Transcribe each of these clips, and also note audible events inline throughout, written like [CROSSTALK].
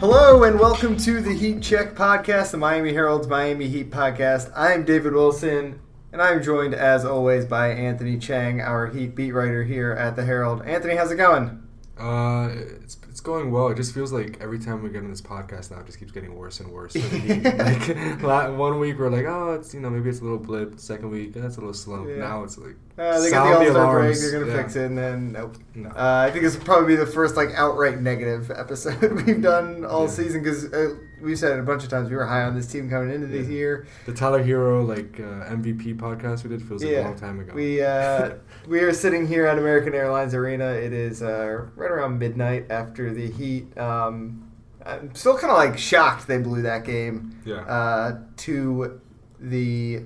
Hello and welcome to the Heat Check podcast, the Miami Herald's Miami Heat podcast. I am David Wilson, and I'm joined as always by Anthony Chiang, our Heat beat writer here at the Herald. Anthony, how's it going? Uh, it's it's going well. It just feels like every time we get on this podcast now, it just keeps getting worse and worse. [LAUGHS] like one week we're like, oh, it's you know maybe it's a little blip. Second week, that's a little slump. Yeah. Now it's like Uh, they got the the All Star break. They're gonna Yeah. fix it, and then nope. No. Uh, I think this will probably be the first like outright negative episode [LAUGHS] we've done all Yeah. season because uh, we've said it a bunch of times. We were high on this team coming into Yeah. year. the Tyler Herro like uh, MVP podcast we did feels like a long time ago. We uh, [LAUGHS] we are sitting here at American Airlines Arena. It is uh, right around midnight after the Heat. Um, I'm still kind of like shocked they blew that game yeah. uh, to the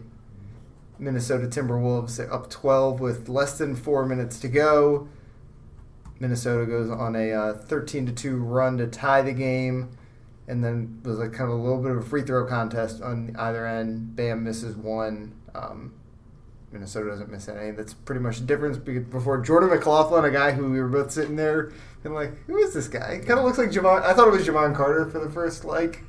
Minnesota Timberwolves. They're up 12 with less than four minutes to go. Minnesota goes on a uh, 13 to two run to tie the game, and then was like kind of a little bit of a free throw contest on either end. Bam misses one. Um, Minnesota doesn't miss any. That's pretty much the difference. Before Jordan McLaughlin, a guy who we were both sitting there and like, who is this guy? Kind of looks like Jevon. I thought it was Jevon Carter for the first like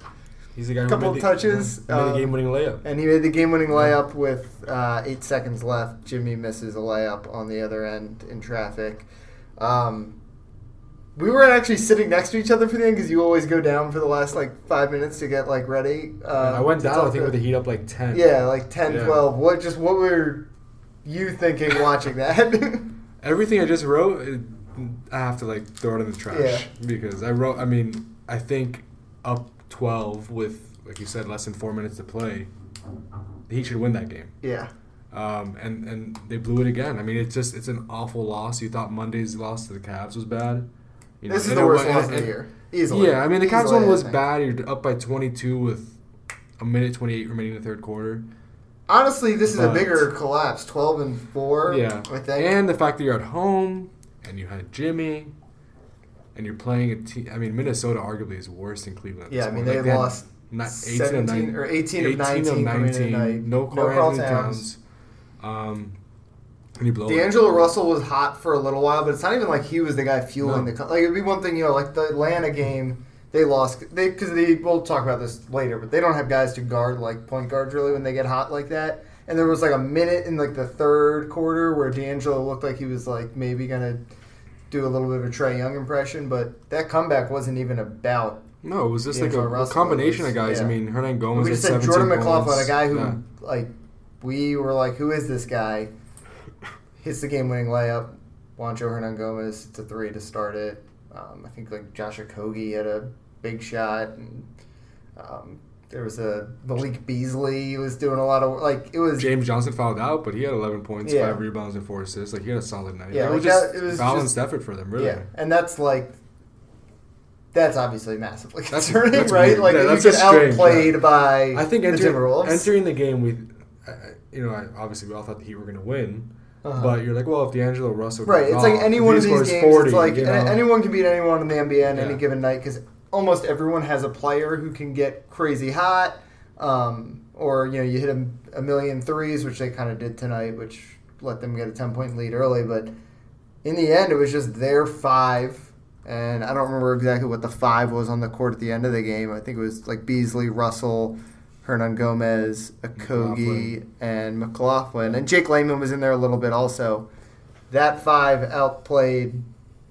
He's the guy who couple made of the, touches, yeah, made the game-winning layup. and he made the game-winning layup with uh, eight seconds left. Jimmy misses a layup on the other end in traffic. Um, we were actually sitting next to each other for the end because you always go down for the last like five minutes to get like ready. Uh, I went down. I think with the heat up like ten. yeah, like 10, Yeah. 12. What just what were you thinking watching that? [LAUGHS] Everything I just wrote, it, I have to like throw it in the trash because I wrote. I mean, I think up twelve with like you said, less than four minutes to play, he should win that game. yeah, Um, and and they blew it again. I mean, it's just it's an awful loss. You thought Monday's loss to the Cavs was bad. You this is the worst loss of the year. Easily. Yeah, I mean the Cavs Easily, one was bad. You're up by 22 with a minute 28 remaining in the third quarter. Honestly, this is a bigger collapse. Twelve and four. Yeah, I think. and the fact that you're at home and you had Jimmy, and you're playing a team. I mean, Minnesota arguably is worse than Cleveland. yeah, I mean they Like, had lost not 18 17 9, or 18 of 19 coming into night. No No Karl Towns. Um, and you blow it. D'Angelo Russell was hot for a little while, but it's not even like he was the guy fueling No. the. Like it'd be one thing, you know, like the Atlanta game, they lost they because they. We'll talk about this later, but they don't have guys to guard like point guards really when they get hot like that. And there was like a minute in like the third quarter where D'Angelo looked like he was like maybe gonna do a little bit of a Trae Young impression, but that comeback wasn't even about. No, it was just like a, a combination was- of guys. yeah. I mean, Hernangomez we just said 17 Jordan McLaughlin, a guy who Yeah. like we were like, who is this guy? Hits the game-winning layup. Juancho Hernangomez it's a three to start it. Um, I think like Josh Okogie had a big shot, and um, there was a Malik Beasley was doing a lot of like it was James Johnson fouled out, but he had 11 points, Yeah. five rebounds, and four assists. Like he had a solid night. Yeah, it like was just that- it was balanced just- effort for them, really. yeah, and that's like. That's obviously massively That's- [LAUGHS] concerning, that's right? weird. Like Yeah, you that's get outplayed yeah. by I think the Timberwolves. entering the game, we, uh, you know, I, obviously we all thought the Heat were going to win, Uh-huh. but you're like, well, if D'Angelo Russell, Right, it's like any one of these games. 40, it's like you know, anyone can beat anyone in the NBA on any given night because almost everyone has a player who can get crazy hot, um, or you know you hit a, a million threes, which they kind of did tonight, which let them get a ten point lead early. But in the end, it was just their five, and I don't remember exactly what the five was on the court at the end of the game. I think it was like Beasley, Russell. Hernangomez, McLaughlin. and McLaughlin, and Jake Layman was in there a little bit also. That five outplayed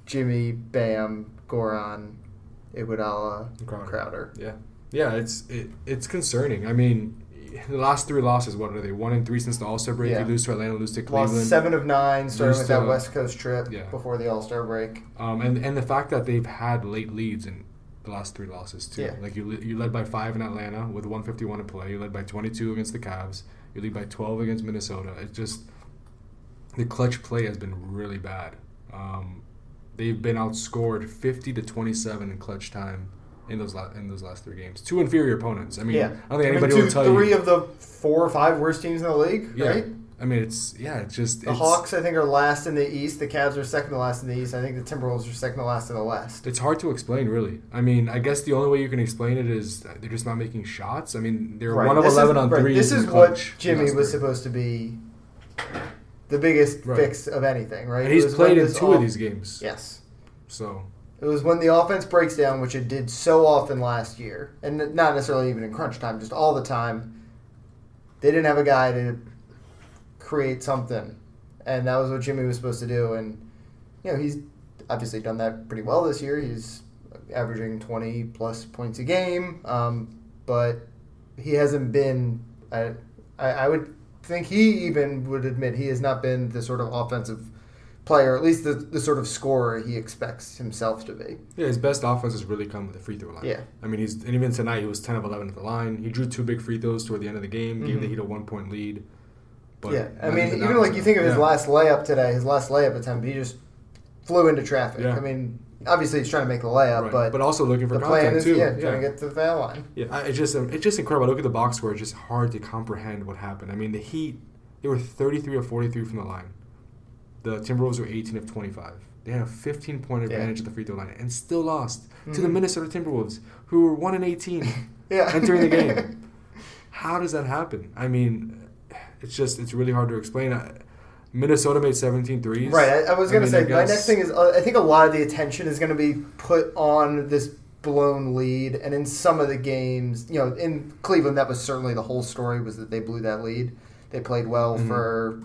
Jimmy, Bam, Goran, Iguodala, Crowder. Crowder. Yeah, yeah, it's it, it's concerning. I mean, the last three losses, what are they? One and three since the All Star break. Yeah. You lose to Atlanta, lose to Cleveland. Lost seven of nine, starting with that to- West Coast trip Yeah. before the All Star break. Um, and and the fact that they've had late leads in the last three losses too. Yeah. Like you you led by five in Atlanta with 151 to play. You led by 22 against the Cavs. You lead by 12 against Minnesota. It's just the clutch play has been really bad. Um, they've been outscored 50 to 27 in clutch time in those la- in those last three games. Two inferior opponents. I mean, yeah, I don't think I mean, anybody two, will tell three you. of the four or five worst teams in the league, Yeah. right? I mean, it's yeah, it's just The it's, Hawks, I think, are last in the East. The Cavs are second to last in the East. I think the Timberwolves are second to last in the West. It's hard to explain, really. I mean, I guess the only way you can explain it is they're just not making shots. I mean, they're Right. one of This is- eleven on right, three. This is what Jimmy was supposed to be the biggest Right. fix of anything, right? And he's played in two all- of these games. Yes. So It was when the offense breaks down, which it did so often last year, and not necessarily even in crunch time, just all the time. They didn't have a guy to create something, and that was what Jimmy was supposed to do. And you know, he's obviously done that pretty well this year. He's averaging twenty plus points a game, um, but he hasn't been. I, I, I would think he even would admit he has not been the sort of offensive player, at least the, the sort of scorer he expects himself to be. Yeah, his best offense has really come with the free throw line. Yeah. I mean, he's and even tonight he was ten of eleven at the line. He drew two big free throws toward the end of the game, gave Mhm. the Heat a one point lead. But yeah, I mean, even even like you think of his yeah. last layup today, his last layup attempt, he just flew into traffic. Yeah. I mean, obviously he's trying to make the layup, Right. but, but also looking for the plan is too. yeah, trying to get to the foul line. Yeah, I- it's just it's just incredible. I look at the box score; it's just hard to comprehend what happened. I mean, the Heat they were 33 of 43 from the line. The Timberwolves were 18 of 25. They had a 15 point Yeah. advantage at the free throw line and still lost to the Mhm. Minnesota Timberwolves, who were one and 18 [LAUGHS] Yeah, [LAUGHS] entering the game. [LAUGHS] How does that happen? I mean, it's just it's really hard to explain. I- Minnesota made 17 threes. Right. I, I was going to say my next thing is uh, I think a lot of the attention is going to be put on this blown lead, and in some of the games, you know, in Cleveland, that was certainly the whole story was that they blew that lead. They played well Mhm. for.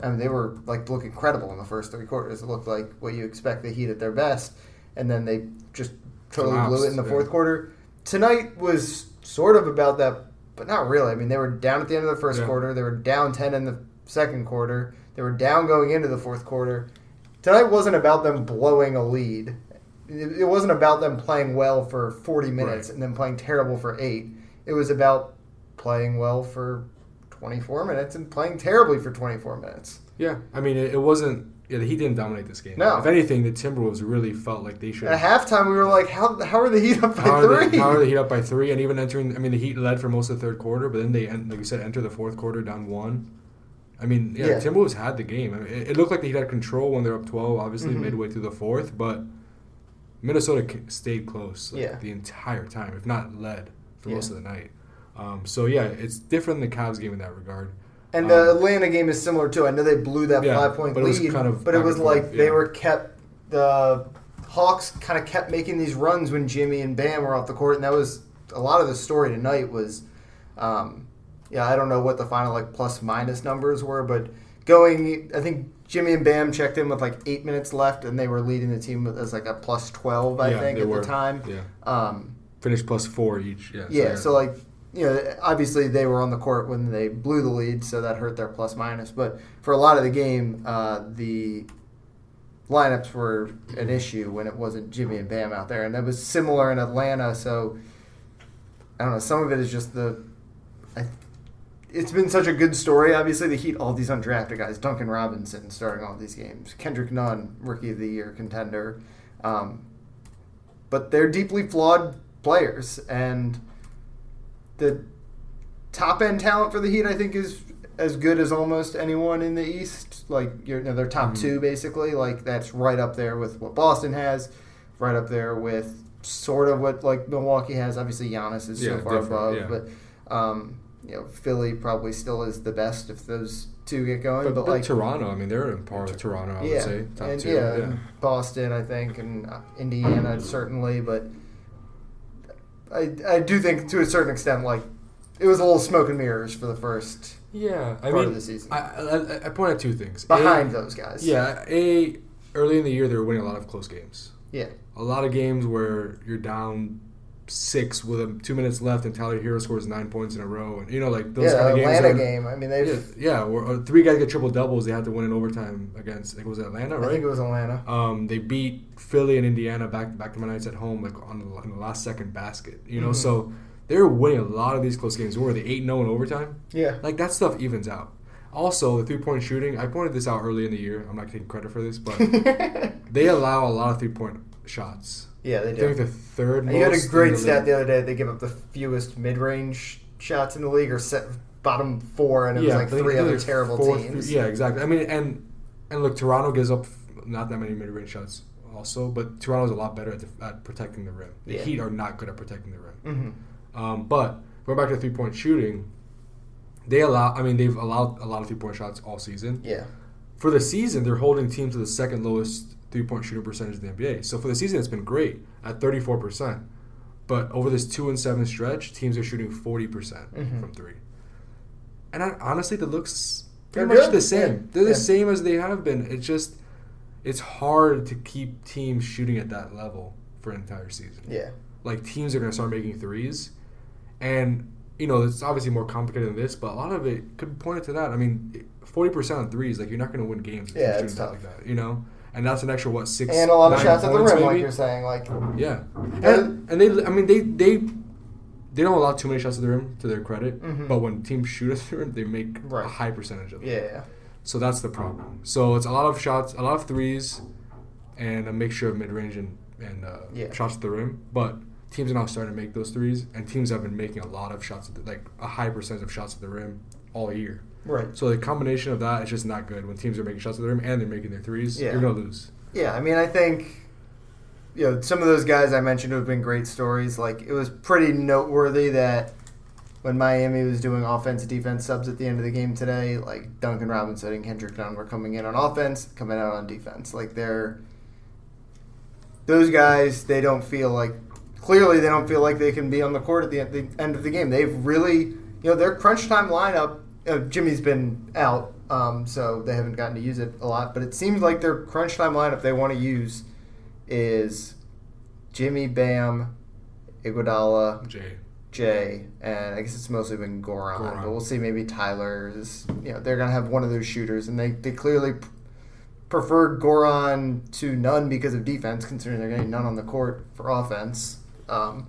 I mean, they were like look incredible in the first three quarters. It looked like what you expect the Heat at their best, and then they just totally blew it in the fourth yeah. quarter. Tonight was sort of about that, but not really. I mean, they were down at the end of the first Yeah. quarter. They were down ten in the second quarter. They were down going into the fourth quarter. Tonight wasn't about them blowing a lead. It it wasn't about them playing well for 40 minutes Right. and then playing terrible for eight. It was about playing well for 24 minutes and playing terribly for 24 minutes. Yeah, I mean, it, it wasn't. Yeah, he didn't dominate this game. No. If anything, the Timberwolves really felt like they should. At halftime, we were like, how, how are the Heat up by How three? they, how are the Heat up by three? And even entering, I mean, the Heat led for most of the third quarter, but then they, like you said, enter the fourth quarter down one. I mean, yeah, Yeah. Timberwolves had the game. I mean, it, it looked like the Heat had control when they're up 12, obviously, Mhm. midway through the fourth, but Minnesota stayed close like, Yeah. the entire time, if not led for Yeah. most of the night. Um, so, yeah, it's different than the Cavs game in that regard. And the Um, Atlanta game is similar too. I know they blew that five point but lead, kind of but it was like forth, they were kept the Hawks kind of kept making these runs when Jimmy and Bam were off the court, and that was a lot of the story tonight. Was um, yeah, I don't know what the final like plus minus numbers were, but going, I think Jimmy and Bam checked in with like eight minutes left, and they were leading the team with as like a plus twelve, I Yeah, think, at were. the time. Yeah. Um, Finished plus four each. Yeah. yeah, so like you know, obviously they were on the court when they blew the lead, so that hurt their plus minus. But for a lot of the game, uh, the lineups were an issue when it wasn't Jimmy and Bam out there, and that was similar in Atlanta. So I don't know. Some of it is just the. It's been such a good story. Obviously, the Heat, all these undrafted guys, Duncan Robinson starting all these games, Kendrick Nunn, Rookie of the Year contender, um, but they're deeply flawed players, and the top end talent for the Heat, I think, is as good as almost anyone in the East. Like you're, you know, they're top Mhm. two basically. Like that's right up there with what Boston has, right up there with sort of what like Milwaukee has. Obviously, Giannis is Yeah, so far above, yeah. but um, you know, Philly probably still is the best if those two get going. But, But, but like Toronto, I mean, they're in par with Toronto, I would yeah, say. Top and two. yeah, yeah. and Boston, I think, and uh, Indiana certainly, but I I do think to a certain extent, like it was a little smoke and mirrors for the first Yeah, I part mean, of the season I, I, I point out two things. behind A, those guys. yeah, a early in the year they were winning a lot of close games. yeah, A lot of games where you're down six with two minutes left and Tyler Herro scores nine points in a row, and you know like those yeah. kind of games. Atlanta game. I mean, they've. Yeah, yeah, where uh, three guys get triple doubles. They had to win in overtime against. I think it was Atlanta, right? I think it was Atlanta. Um, they beat Philly and Indiana back back to my nights at home, like on the, on the last second basket. You know, Mhm. so they were winning a lot of these close games. What were they eight 0 in overtime? Yeah, Like that stuff evens out. Also, the three point shooting. I pointed this out early in the year. I'm not taking credit for this, but [LAUGHS] they allow a lot of three point shots. Yeah, they I think do. the third. And you had a great the stat league. the other day. They give up the fewest mid-range shots in the league, or set bottom four, and it was like three other terrible fourth- teams. Yeah, exactly. I mean, and and look, Toronto gives up not that many mid range shots, also, but Toronto's a lot better at, the, at protecting the rim. The Yeah. Heat are not good at protecting the rim. hmm Um, but going back to three point shooting, they allow. I mean, they've allowed a lot of three point shots all season. Yeah. For the season, they're holding teams to the second lowest three point shooting percentage in the NBA. So for the season, it's been great at 34%. But over this two and seven stretch, teams are shooting 40% Mhm. from three. And I, honestly, that looks They're pretty much good. the same. Yeah. They're the Yeah. same as they have been. It's just, it's hard to keep teams shooting at that level for an entire season Yeah. like teams are going to start making threes, and you know it's obviously more complicated than this, but a lot of it could be pointed to that. I mean, forty percent on threes, like you're not going to win games. if Yeah, you're it's tough. like that, you know, and that's an extra what six And a lot of shots at the rim, like you're saying. Like, Yeah, And- and, they, I mean, they they they don't allow too many shots at the rim to their credit, Mhm. but when teams shoot at the rim, they make Right. a high percentage of it. yeah. So that's the problem. So it's a lot of shots, a lot of threes, and a mixture of mid range and, and uh, Yeah. shots at the rim. But teams are now starting to make those threes, and teams have been making a lot of shots, at the, like a high percentage of shots at the rim all year. Right. So the combination of that is just not good. When teams are making shots at the rim and they're making their threes, Yeah. you're gonna lose. Yeah, I mean, I think you know some of those guys I mentioned have been great stories. Like it was pretty noteworthy that when Miami was doing offense defense subs at the end of the game today, like Duncan Robinson and Kendrick Nunn were coming in on offense, coming out on defense. Like they're those guys, they don't feel like clearly they don't feel like they can be on the court at the, the end of the game. They've really, you know, their crunch time lineup. Uh, Jimmy's been out, um, so they haven't gotten to use it a lot. But it seems like their crunch time lineup they want to use is Jimmy, Bam, Iguodala, Jae, Jae, and I guess it's mostly been Goran, Goran. but we'll see. Maybe Tyler is. You know, they're gonna have one of those shooters, and they they clearly p- preferred Goran to Nunn because of defense, considering they're getting Nunn on the court for offense. Um,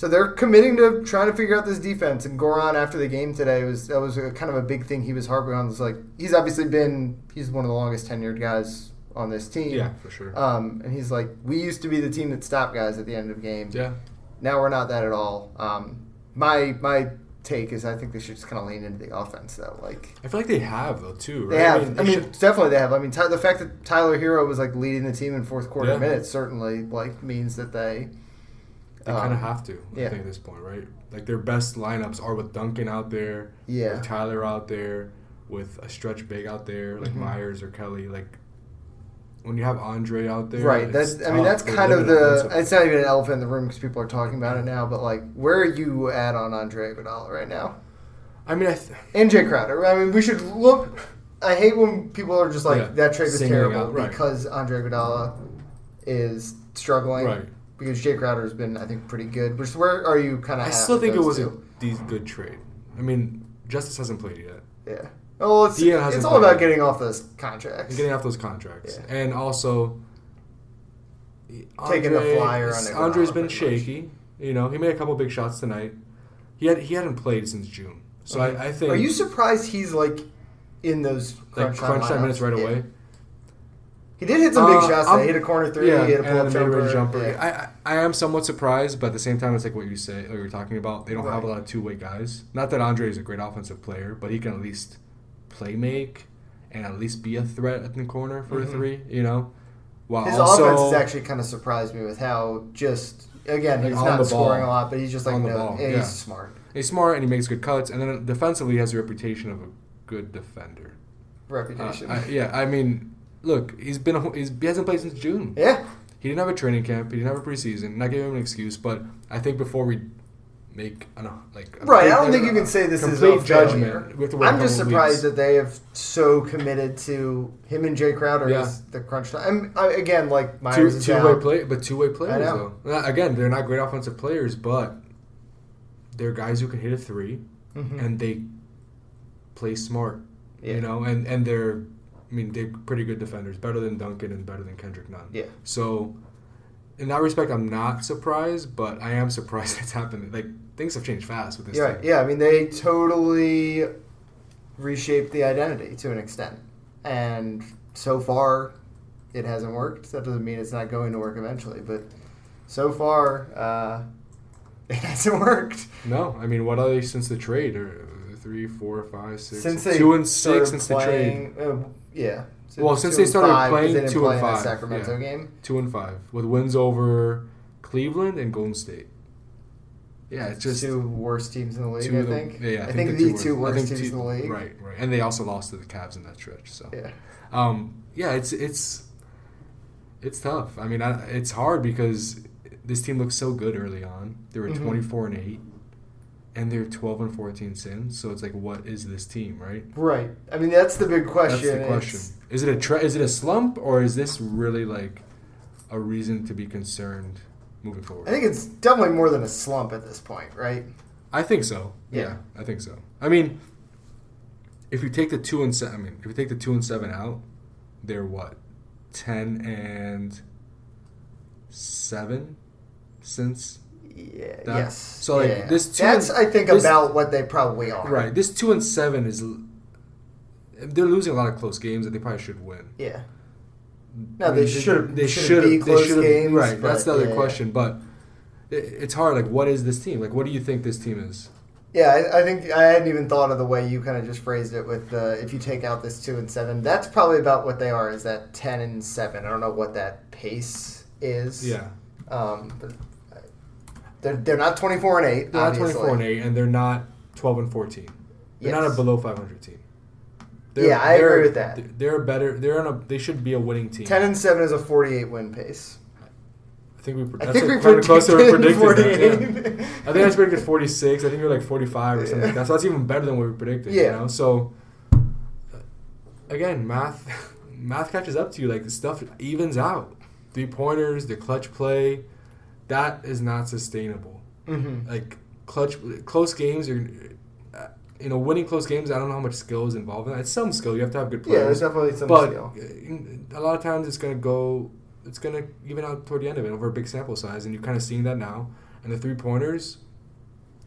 so they're committing to trying to figure out this defense. And Goran, after the game today, was that was a, kind of a big thing he was harping on. Was like he's obviously been he's one of the longest tenured guys on this team. yeah, for sure. Um, and he's like, we used to be the team that stopped guys at the end of games. yeah, Now we're not that at all. Um, my my take is I think they should just kind of lean into the offense though. Like I feel like they have though too. Right? they have. I mean, they should- definitely they have. I mean, Ty, the fact that Tyler Herro was like leading the team in fourth quarter Yeah. minutes certainly like means that they. They kind of um, have to, I yeah. think, at this point, right? Like their best lineups are with Duncan out there, Yeah. with Tyler out there, with a stretch big out there, like Mhm. Meyers or Kelly. Like when you have Andre out there, Right. That's. I mean, that's. They're kind of the. It's not even an elephant in the room because people are talking about it now. But like, where are you at on Andre Iguodala right now? I mean, I th- and Jae Crowder. I mean, we should look. I hate when people are just like Yeah, that trade was terrible out, right. because Andre Iguodala is struggling. right. Because Jae Crowder has been, I think, pretty good. Which where are you kind of? I still think it was a de- good trade. I mean, Justice hasn't played yet. Yeah. Oh, it's it's all about getting off those contracts. getting off those contracts, Yeah. and also Taking the flyer on Andre's been pretty much. shaky. You know, he made a couple big shots tonight. He had he hadn't played since June, so I, I think Are you surprised he's like in those like crunch, crunch time minutes right Yeah. away. He did hit some big Uh, shots. I'm- Today. He hit a corner three. Yeah, he hit a pull-up then the mid-range jumper. jumper. Yeah. I, I I am somewhat surprised, but at the same time, it's like what you say, like you're talking about. They don't have a lot of two way guys. Not that Andre is a great offensive player, but he can at least play make and at least be a threat at the corner for Mhm. a three. You know, while His also offense has actually kind of surprised me with how just again Like, he's not the scoring ball. a lot, but he's just like On no, ball, yeah, he's smart he's smart and he makes good cuts, and then defensively he has a reputation of a good defender. Uh, reputation. I- yeah, I mean, look, he's been a, he's, he hasn't played since June. yeah, He didn't have a training camp. He didn't have a preseason. Not giving him an excuse, but I think before we make an, like right. I don't think you can say this is a judgment. judgment. We have to wait a I'm just surprised weeks. that they have so committed to him and Jae Crowder Yeah. as the crunch time. I'm, again, like two Meyers is two way play, but two way players know. though. Uh, Again, they're not great offensive players, but they're guys who can hit a 3 Mhm. and they play smart. Yeah. You know, and and they're, I mean, they're pretty good defenders, better than Duncan and better than Kendrick Nunn. Yeah. So, in that respect, I'm not surprised, but I am surprised [LAUGHS] it's happened. Like things have changed fast with this. Yeah, team. yeah. I mean, they totally reshaped the identity to an extent, and so far, it hasn't worked. That doesn't mean it's not going to work eventually, but so far, uh, [LAUGHS] it hasn't worked. No, I mean, what are they since the trade? Or three, four, five, six, Since two and six since the trade. playing, uh, yeah. Well, since they started five, playing, they two play and five, Sacramento yeah. game. Two and five with wins over Cleveland and Golden State. Yeah, it's just two worst teams in the league. I the- think. Yeah, I, think, the the two I worst think teams two- in the league. Right, right, and they also lost to the Cavs in that stretch. So, Yeah. um, yeah, it's it's It's tough. I mean, I, it's hard because this team looked so good early on. They were Mhm. 24 and 8 and they're 12 and 14 since. So it's like what is this team, right? Right. I mean, that's the big question. That's the question. It's- Is it a tre- is it a slump or is this really like a reason to be concerned moving forward? I think it's definitely more than a slump at this point, right? I think so. Yeah. Yeah. I think so. I mean, if you take the two and seven, I mean, if you take the two and seven out, they're what, ten and seven since Yeah. That- yes. so, like, Yeah. this two That's and- I think this- about what they probably are. right. This two and seven is they're losing a lot of close games that they probably should win. Yeah. No, I mean, they should. They should should be close should've- games. Right. That's the other yeah. question, but. it- It's hard. Like, what is this team? Like, what do you think this team is? Yeah, I, I think I hadn't even thought of the way you kind of just phrased it. With uh, if you take out this two and seven, that's probably about what they are. Is that ten and seven? I don't know what that pace is. Yeah, Um, but they're they're not twenty four and eight. they're not twenty four and eight, and they're not twelve and fourteen. They're not a below five hundred team. Yeah, I agree with that. They're better. They're on a. They should be a winning team. Ten and seven is a forty eight win pace. I think we. I That's think we like kind of close to predicted predicted. that, 48. yeah. I think that's predicted forty six. I think we were like forty five or something like that. So that's even better than what we predicted. You Yeah. know. So uh, again, math, [LAUGHS] math catches up to you. Like the stuff evens out. Three pointers, the clutch play, that is not sustainable. Mhm. like clutch close games are uh, you know winning close games i don't know how much skill is involved in that it's some skill you have to have good players. Yeah, there's definitely some but skill. uh, a lot of times it's going to go it's going to even out toward the end of it over a big sample size and you're kind of seeing that now and the three pointers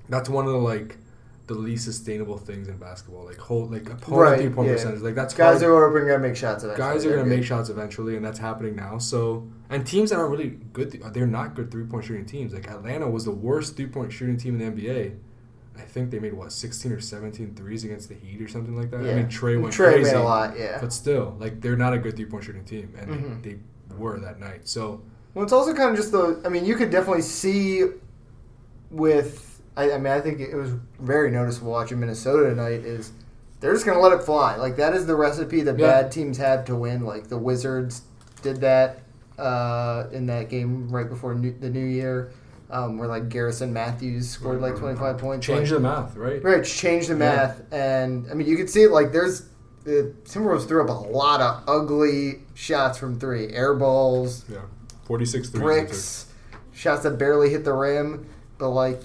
that's one of the like the least sustainable things in basketball like hold like opponent Right, three point yeah. percentage like that's Guys hard. are open, gonna make shots. Eventually. guys are They're going to good. make shots eventually, and that's happening now. So, and teams that aren't really good, they're not good three point shooting teams. Like Atlanta was the worst three point shooting team in the NBA. I think they made what 16 or 17 threes against the Heat or something like that. I mean, Trae went Trae crazy, made a lot. Yeah. but still, like they're not a good three point shooting team, and Mhm. they, they were that night. So, Well, it's also kind of just the. I mean, you could definitely see with. I, I mean, I think it was very noticeable watching Minnesota tonight. Is they're just going to let it fly. Like that is the recipe that Yeah. bad teams have to win. Like the Wizards did that uh, in that game right before new, the new year, um, where like Garrison Matthews scored like twenty five points. change like, the math, right? Right, change the Yeah. math, and I mean, you can see it. Like, there's the Timberwolves threw up a lot of ugly shots from three, air balls, Yeah, 46 threes. bricks, shots that barely hit the rim, but like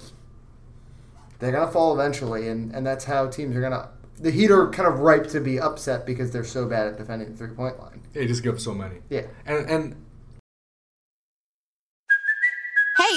they're gonna fall eventually, and and that's how teams are gonna. The Heat are kind of ripe to be upset because they're so bad at defending the three point line. They just give up so many, Yeah, and and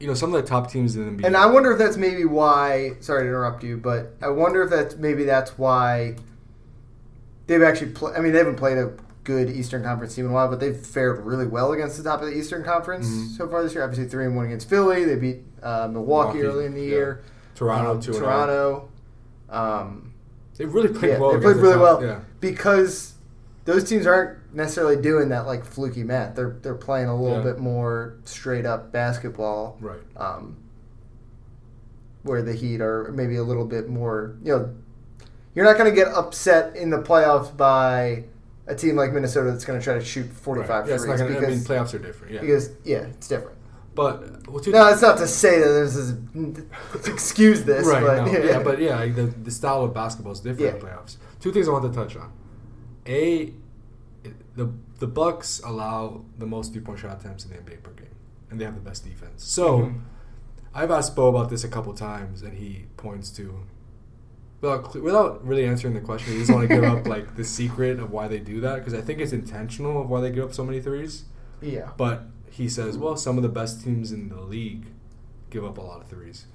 You know some of the top teams in the NBA. and I wonder if that's maybe why. Sorry to interrupt you, but I wonder if that's maybe that's why they've actually. Play, I mean, they haven't played a good Eastern Conference team in a while, but they've fared really well against the top of the Eastern Conference Mm-hmm. so far this year. Obviously, three and one against Philly. They beat uh, Milwaukee, Milwaukee, early in the yeah. year. Toronto, Um, oh. Toronto. Um, They've really played yeah, well. they played really the well Yeah. because those teams aren't necessarily doing that like fluky math. They're they're playing a little Yeah. bit more straight up basketball. Right. Um, where the Heat are maybe a little bit more, you know, you're not going to get upset in the playoffs by a team like Minnesota that's going to try to shoot 45 Right. Yeah, it's not threes gonna, I mean, playoffs are different. Yeah. because yeah, it's different. but well, No, it's not to say that this is [LAUGHS] excuse this, right. but no, [LAUGHS] yeah. but yeah, the, the style of basketball is different in Yeah. playoffs. Two things I want to touch on. A, the the Bucks allow the most three point shot attempts in the NBA per game, and they have the best defense. So, Mhm. I've asked Bo about this a couple times, and he points to. Without, without really answering the question, he doesn't want to give up like the secret of why they do that because I think it's intentional of why they give up so many threes. yeah. But he says, well, some of the best teams in the league give up a lot of threes.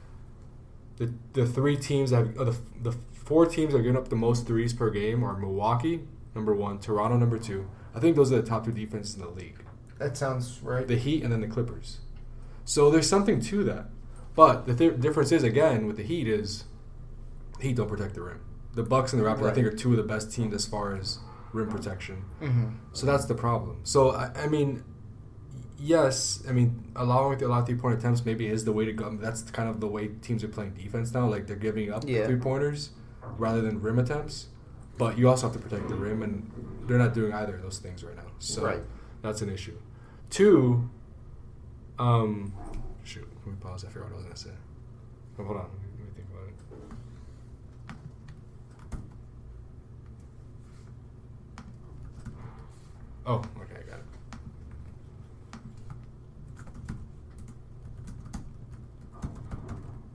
The the three teams that have, the the four teams that are giving up the most threes per game are Milwaukee, number one, Toronto, number two. I think those are the top two defenses in the league. That sounds right. the Heat, and then the Clippers. So there's something to that. But the th- difference is again with the Heat is Heat don't protect the rim. The Bucks and the Raptors I think are two of the best teams as far as rim protection. hmm So that's the problem. So I, I mean, yes, I mean allowing a lot of three point attempts maybe is the way to go. That's kind of the way teams are playing defense now. Like they're giving up Yeah. three pointers rather than rim attempts. But you also have to protect the rim, and they're not doing either of those things right now. So Right. that's an issue. Two, um, shoot, let me pause. I forgot what I was gonna say. Oh, hold on, let me think about it. Oh, okay, I got it.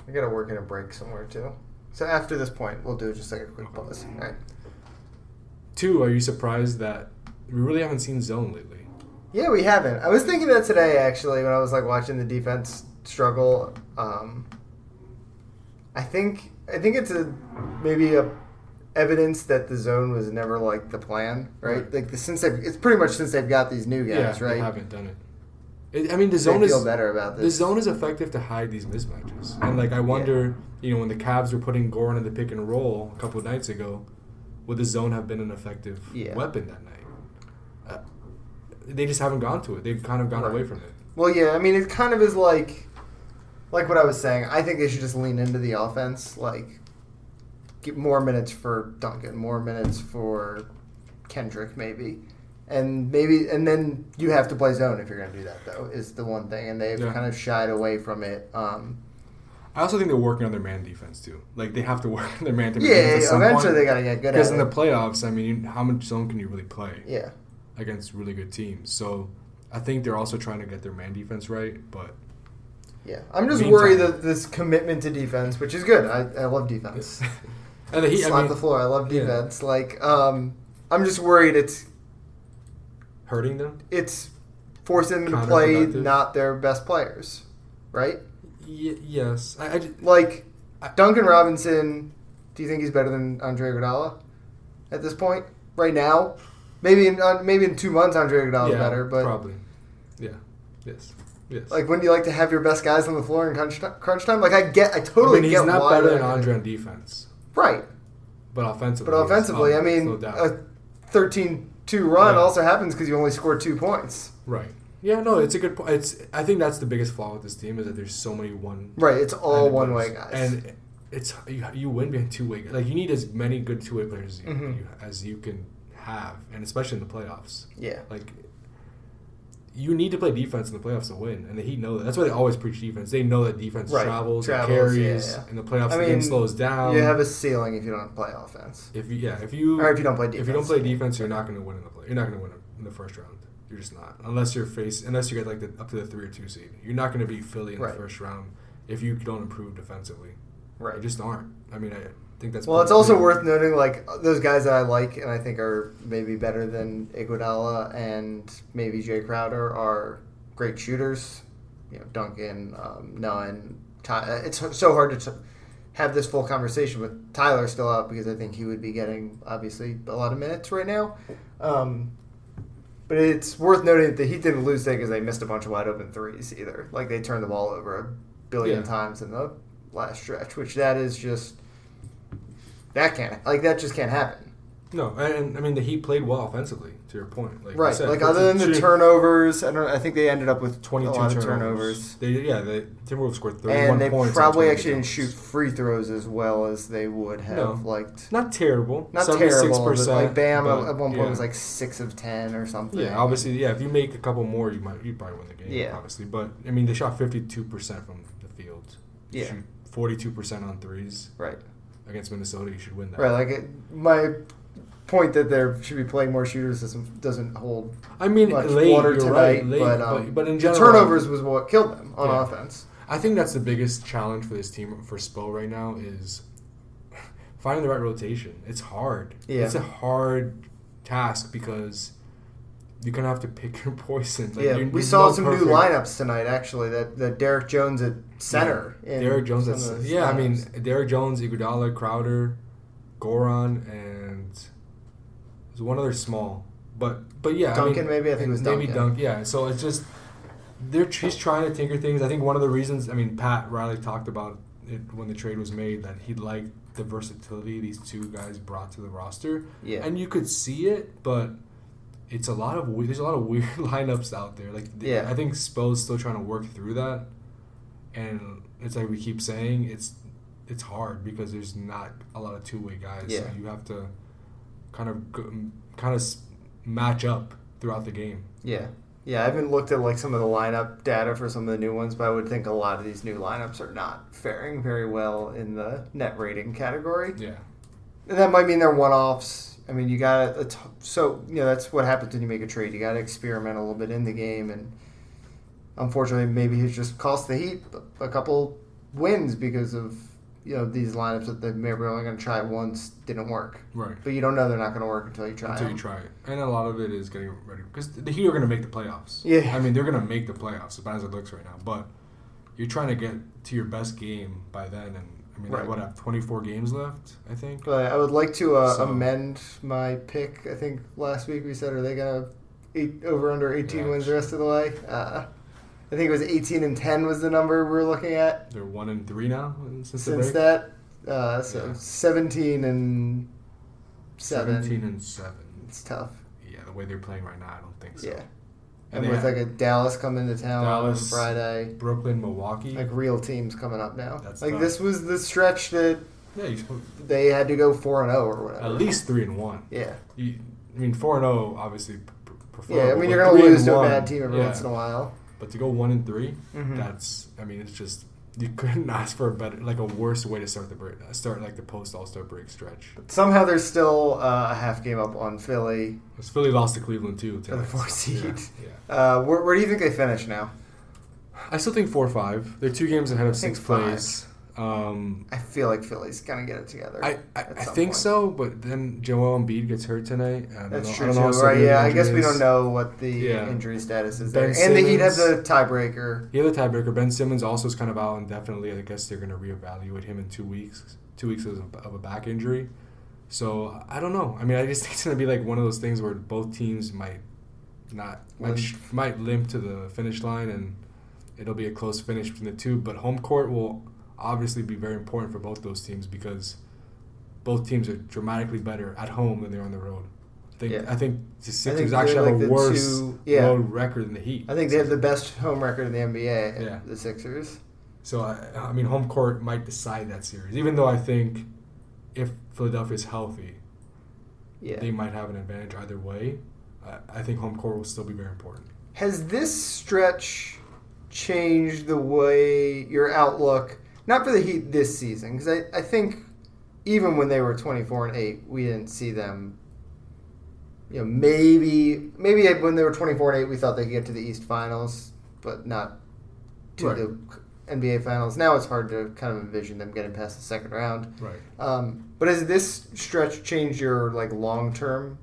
I gotta work in a break somewhere too. So after this point, we'll do just like a quick pause. All right. Two, are you surprised that we really haven't seen zone lately? Yeah, we haven't. I was thinking that today actually when I was like watching the defense struggle. Um, I think I think it's a maybe a evidence that the zone was never like the plan, right? Right. Like the, since they've, it's pretty much since they've got these new guys, yeah, right? they haven't done it. it. I mean, the They zone feel is better about this. the zone is effective to hide these mismatches. And like, I wonder, you know, when the Cavs were putting Goran in the pick and roll a couple of nights ago, would the zone have been an effective Yeah. weapon that night? Uh, they just haven't gone to it. They've kind of gone Right. away from it. Well, yeah, I mean, it kind of is like, like what I was saying. I think they should just lean into the offense, like, get more minutes for Duncan, more minutes for Kendrick, maybe, and maybe, and then you have to play zone if you're going to do that. Though is the one thing, and they've Yeah. kind of shied away from it. Um, I also think they're working on their man defense too. Like they have to work on their man defense. yeah, at some eventually point. they got to get good at Because it. in the playoffs, I mean, how much zone can you really play yeah, against really good teams? So I think they're also trying to get their man defense right. But yeah. I'm just Meantime- worried that this commitment to defense, which is good. I, I love defense. [LAUGHS] and the Heat, Slap I mean, the floor. I love yeah. defense. Like, um, I'm just worried it's hurting them. it's forcing them to play not their best players, right? Y- yes, I, I Like I- Duncan Robinson. Do you think he's better than Andre Iguodala at this point? Right now, maybe in uh, maybe in two months Andre Iguodala's yeah, better, but probably, yeah, yes, yes. like when do you like to have your best guys on the floor in crunch, crunch time? Like I get, I I totally mean, he's get not better than Andre on defense, right? but offensively, But offensively, oh, I mean, no a 13-2 run also happens because you only score two points. right? Yeah, no, it's a good point. It's I think that's the biggest flaw with this team is that there's so many one Right, it's all one way guys. and it's you, you win being two way. Like you need as many good two way players as you, Mhm. you, as you can have, and especially in the playoffs. yeah, Like you need to play defense in the playoffs to win, and the Heat know that. That's why they always preach defense. They know that defense Right. travels, Travels, carries yeah, yeah. in the playoffs. I the game slows down. you have a ceiling if you don't play offense, if you yeah if you or if you don't play defense. if you don't play defense, you're not going to win in the play. You're not going to win in the first round. You're just not unless you're face unless you get like the, up to the three or two seed. You're not going to be Philly in Right. the first round if you don't improve defensively. right? You just aren't. I mean, I think that's Well, it's also worth noting, like those guys that I like and I think are maybe better than Iguodala and maybe Jae Crowder are great shooters. You know, Duncan, um, Nunn. Ty- it's so hard to t- have this full conversation with Tyler still out because I think he would be getting obviously a lot of minutes right now. Um, but it's worth noting that the Heat didn't lose today because they missed a bunch of wide open threes either. Like they turned the ball over a billion Yeah. times in the last stretch, which that is just that can't like that just can't happen. no. And I mean, the Heat played well offensively. To your point, like Right. said, like other than the shooting turnovers, I don't. I think they ended up with 22 a lot turnovers. turnovers. They yeah, the Timberwolves scored 31 And they points. probably 20 actually didn't shoot free throws as well as they would have No. liked. Not terrible. Not 76%, terrible, like Bam but, at one point yeah. was like six of ten or something. Yeah, obviously, yeah. If you make a couple more, you might you probably win the game. Yeah. obviously. But I mean, they shot fifty two percent from the field. Yeah. forty two percent on threes Right. against Minnesota. You should win that. Right. Like it, my point that there should be playing more shooters doesn't doesn't hold I mean, much late, water tonight. right, late, but, um, but, in the general, turnovers was what killed them on Yeah. offense. I think that's the biggest challenge for this team for Spo right now is [LAUGHS] finding the right rotation. It's hard. Yeah. It's a hard task because you kind of have to pick your [LAUGHS] poison. Like, yeah, we saw some perfect- new lineups tonight. Actually, that that Derrick Jones at center. in Derrick Jones. some That's, of those yeah, I mean. Derrick Jones, Iguodala, Crowder, Goran, and there's one other small. but but yeah, Duncan, I mean, maybe? I think it was maybe Duncan. Dunk. Yeah, so it's just they're he's trying to tinker things. I think one of the reasons. I mean, Pat Riley talked about it when the trade was made that he liked the versatility these two guys brought to the roster. Yeah. and you could see it, but. It's a lot of there's a lot of [LAUGHS] weird lineups out there. Like the- Yeah. I think Spo's still trying to work through that, and it's like we keep saying it's it's hard because there's not a lot of two way guys. So Yeah. you have to kind of kind of match up throughout the game. Yeah. Yeah, I haven't looked at like some of the lineup data for some of the new ones, but I would think a lot of these new lineups are not faring very well in the net rating category. Yeah, And that might mean they're one-offs. I mean, you got to so you know that's what happens when you make a trade. You got to experiment a little bit in the game, and unfortunately, maybe he's just cost the Heat a couple wins because of you know these lineups that they maybe only going to try once didn't work. right. But you don't know they're not going to work until you try. It. Until you try it, and a lot of it is getting ready because the Heat are going to make the playoffs. Yeah. I mean they're going to make the playoffs as bad as it looks right now. But you're trying to get to your best game by then, and I mean Right. they what have 24 games left, I think. But I would like to uh, So- amend my pick. I think last week we said, are they going to eight over under 18 Yeah. wins the rest of the way? Uh, I think it was 18 and 10 was the number we were looking at They're one and three now since, the since that. Uh, so Yeah. 17 and 7. 17 and seven. It's tough. Yeah, the way they're playing right now, I don't think so. Yeah. And, And, with have like a Dallas coming to town Dallas, on Friday. Brooklyn, Milwaukee. Like real teams coming up now. That's like tough. this was the stretch that yeah, they had to go 4 and 0 or whatever. at least three and one. Yeah. You, I mean, four and zero, obviously. p- p- Yeah, I mean you're going to lose to a bad team every yeah. once in a while. But to go one and 3 Mhm. that's. I mean, it's just you couldn't [LAUGHS] ask for a better, like a worse way to start the break, start like the post All Star break stretch. But Somehow they're still uh, a half game up on Philly. Because Philly lost to Cleveland too. For the tonight. four seed. Yeah, yeah. Uh, where, where do you think they finish now? I still think four or five. They're two games ahead of five. place. Um, I feel like Philly's gonna get it together. I, I, I think point. so, but then Joel Embiid gets hurt tonight. That's know, true too, know how severe right? Yeah, I guess we don't know what the Yeah. injury status is Ben there, and the Heat have the Simmons- tiebreaker. The other tiebreaker, Ben Simmons, also is kind of out indefinitely. I guess they're going to reevaluate him in two weeks. Two weeks of a, of a back injury. So I don't know. I mean, I just [LAUGHS] think it's going to be like one of those things where both teams might not might, might limp to the finish line, and it'll be a close finish between the two. But home court will obviously be very important for both those teams because both teams are dramatically better at home than they're on the road. I think Yeah. I think the Sixers they're actually like have a worse two- yeah. road record than the Heat. I think they have the best home record in the NBA. Yeah. the Sixers. So I, I mean, home court might decide that series. Even though I think if Philadelphia's healthy, Yeah. they might have an advantage either way. I, I think home court will still be very important. Has this stretch changed the way your outlook, not for the Heat this season? Because I, I think even when they were 24 and 8, we didn't see them. You know, maybe maybe when they were 24 and 8, we thought they could get to the East Finals, but not to Right. the NBA Finals. Now it's hard to kind of envision them getting past the second round. Right. Um, but has this stretch changed your like long term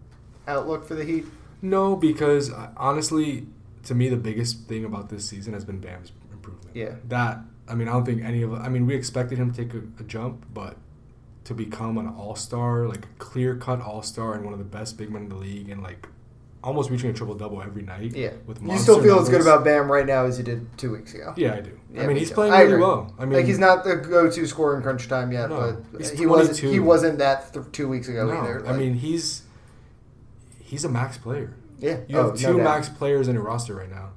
outlook for the Heat? No, because uh, honestly, to me, the biggest thing about this season has been Bam's improvement. Yeah. That I mean, I don't think any of. I mean, we expected him to take a, a jump, but to become an all star, like a clear cut all star, and one of the best big men in the league, and like almost reaching a triple double every night. Yeah. With you still feel as good about Bam right now as you did two weeks ago. Yeah, I do. Yeah, I mean, me he's playing really well. I mean, like he's not the go-to scorer in crunch time yet, No, but he wasn't. He wasn't that th- two weeks ago no, either. I mean, he's he's a max player. yeah, You Oh, have no two doubt. max players in your roster right now.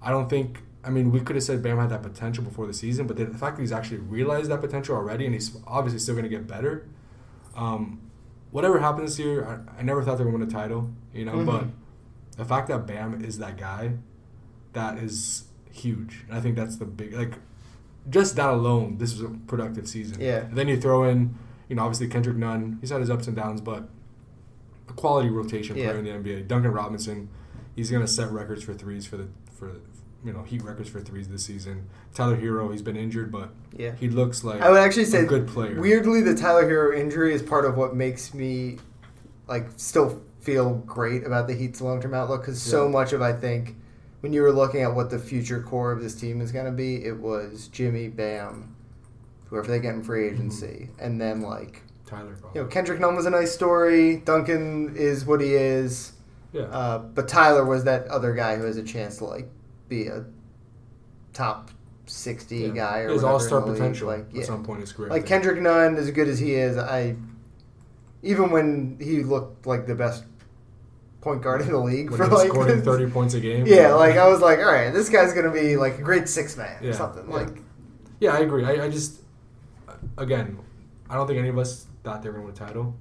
I don't think. I mean, we could have said Bam had that potential before the season, but the fact that he's actually realized that potential already, and he's obviously still going to get better. Um, whatever happens this year, I, I never thought they were going to win a title, you know. Mhm. But the fact that Bam is that guy, that is huge. And I think that's the big like. Just that alone, this is a productive season. Yeah. And then you throw in, you know, obviously Kendrick Nunn. He's had his ups and downs, but a quality rotation Yeah. player in the NBA. Duncan Robinson, he's going to set records for threes for the for you know Heat records for threes this season. Tyler Herro, he's been injured, but Yeah. he looks like I would actually say a good player. Weirdly, the Tyler Herro injury is part of what makes me like still feel great about the Heat's long-term outlook because so much of I think when you were looking at what the future core of this team is going to be, it was Jimmy, Bam, whoever they get in free agency, Mm-hmm. and then like Tyler, probably. you know Kendrick Nunn was a nice story. Duncan is what he is. Yeah. Uh, but Tyler was that other guy who has a chance to like be a top sixty Yeah. guy or He has whatever all star in the potential Like, yeah. at some point in his career. Like. Kendrick Nunn, as good as he is, I even when he looked like the best point guard in the league when for he was like scoring [LAUGHS] 30 points a game. Yeah, like I was like, all right, this guy's gonna be like a great six man or something. Like, Yeah, I agree. I, I just, again, I don't think any of us thought they were going to win a title,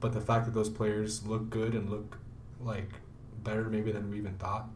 but the fact that those players look good and look like better maybe than we even thought,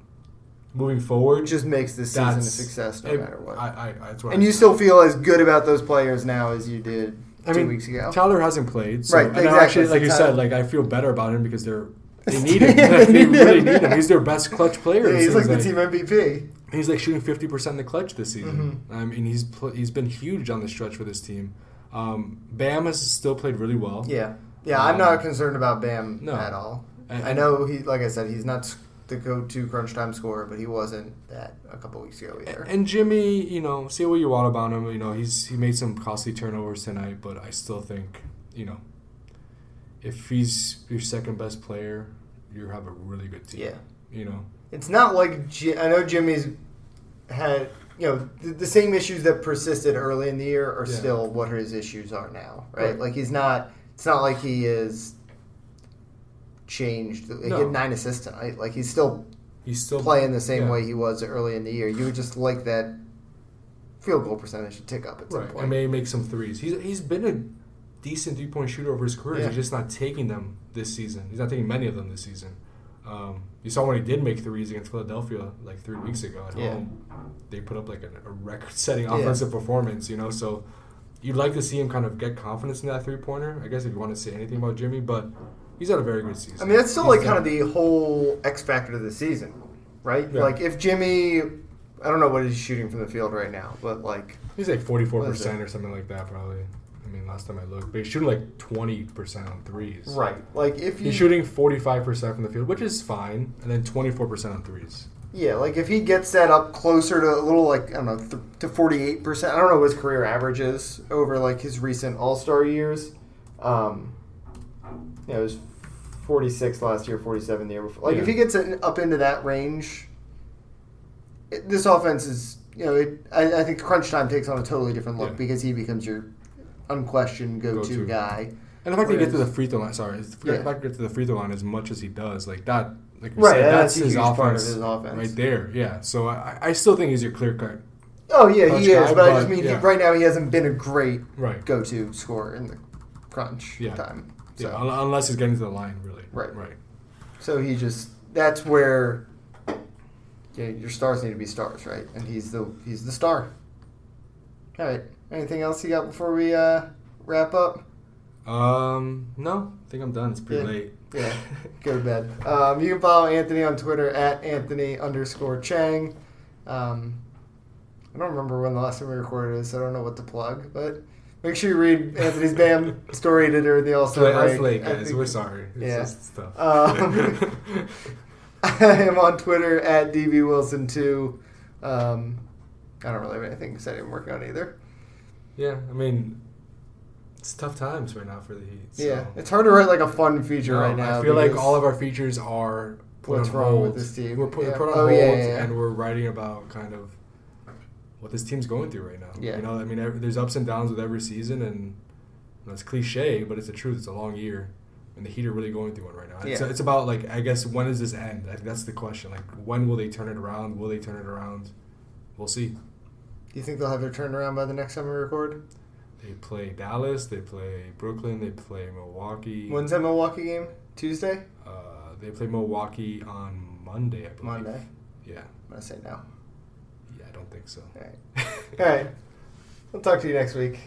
moving forward, it just makes this season a success no it- matter what. I, I, that's what and I- you still feel as good about those players now as you did I two mean, weeks ago. Tyler hasn't played, so Right, and exactly, actually, like you said, like I feel better about him because they're they [LAUGHS] need him. [LAUGHS] Like, they really need him. He's their best clutch player. Yeah, he's like the team MVP. He's like shooting fifty percent in the clutch this season. Mm-hmm. I mean, he's pl- he's been huge on the stretch for this team. Um, Bam has still played really well. Yeah, yeah. I'm Um, not concerned about Bam no. at all. I know he, like I said, he's not the go-to crunch time scorer, but he wasn't that a couple weeks ago either. And Jimmy, you know, say what you want about him. You know, he's he made some costly turnovers tonight, but I still think, you know, if he's your second best player, you have a really good team. Yeah. You know. It's not like I know Jimmy's had you know the, the same issues that persisted early in the year are Yeah. still what his issues are now, right? Right. Like he's not. It's not like he is changed. He No. had nine assists tonight. Like he's still He's still playing the same yeah. way he was early in the year. You would just like that field goal percentage to tick up at some Right. point. And maybe make some threes. He's he's been a decent three point shooter over his career. Yeah. He's just not taking them this season. He's not taking many of them this season. Um, you saw when he did make threes against Philadelphia like three weeks ago at Yeah. home. They put up like a, a record setting offensive performance, you know, so you'd like to see him kind of get confidence in that three pointer, I guess if you want to say anything about Jimmy, but he's had a very good season. I mean, that's still He's like kind of the whole X factor of the season, right? Yeah. Like if Jimmy, I don't know what he's shooting from the field right now, but like He's like forty four percent or something like that probably. I mean last time I looked. But he's shooting like twenty percent on threes. right, like if you He's shooting 45% from the field, which is fine, and then 24% on threes. Yeah, like if he gets that up closer to a little like I don't know th- to forty eight percent. I don't know what his career average is over like his recent All Star years. Um, yeah, it was forty six last year, forty seven the year before. Like if he gets it up into that range, it, this offense is you know it. I, I think crunch time takes on a totally different look Yeah. because he becomes your unquestioned go to Go-to. guy. And the fact that he gets to the free throw line, sorry, the Yeah. fact that he gets to the free throw line as much as he does, like that, like right, said, that's, that's his offense, part of his offense. right there. Yeah, so I, I still think he's your clear cut. Oh yeah, he is, guy, but, I just mean yeah. he, right now he hasn't been a great Right. go to scorer in the crunch Yeah. time. Yeah, So, un- unless he's getting to the line, really. Right. Right. so he just that's where yeah, your stars need to be stars, right? And he's the he's the star. All right. Anything else you got before we uh, wrap up? Um, no, I think I'm done. It's pretty Yeah. late. Yeah, [LAUGHS] go to bed. Um, you can follow Anthony on Twitter at Anthony underscore Chiang. Um, I don't remember when the last time we recorded is, so I don't know what to plug, but make sure you read Anthony's Bam story did during the All It's Star late, guys. think- We're sorry. It's Yeah. just stuff. Um, [LAUGHS] [LAUGHS] I am on Twitter at DB Wilson two. Um, I don't really have anything exciting I'm working on either. yeah, I mean, it's tough times right now for the Heat. so- Yeah, it's hard to write like a fun feature No, right now. I feel like all of our features are put What's on wrong hold. with this team? We're put, Yeah. put on Oh, hold, yeah, yeah. and we're writing about kind of what this team's going through right now. Yeah. You know, I mean, every, there's ups and downs with every season, and you know, it's cliche, but it's the truth. It's a long year, and the Heat are really going through one right now. It's, Yeah. it's about like I guess when does this end? I think that's the question. Like when will they turn it around? Will they turn it around? We'll see. Do you think they'll have their turnaround by the next time we record? They play Dallas. They play Brooklyn. They play Milwaukee. When's that Milwaukee game? Tuesday? Uh, they play Milwaukee on Monday. I believe. Monday. Yeah. I'm gonna say no. Think so. All right. All right. We'll talk to you next week.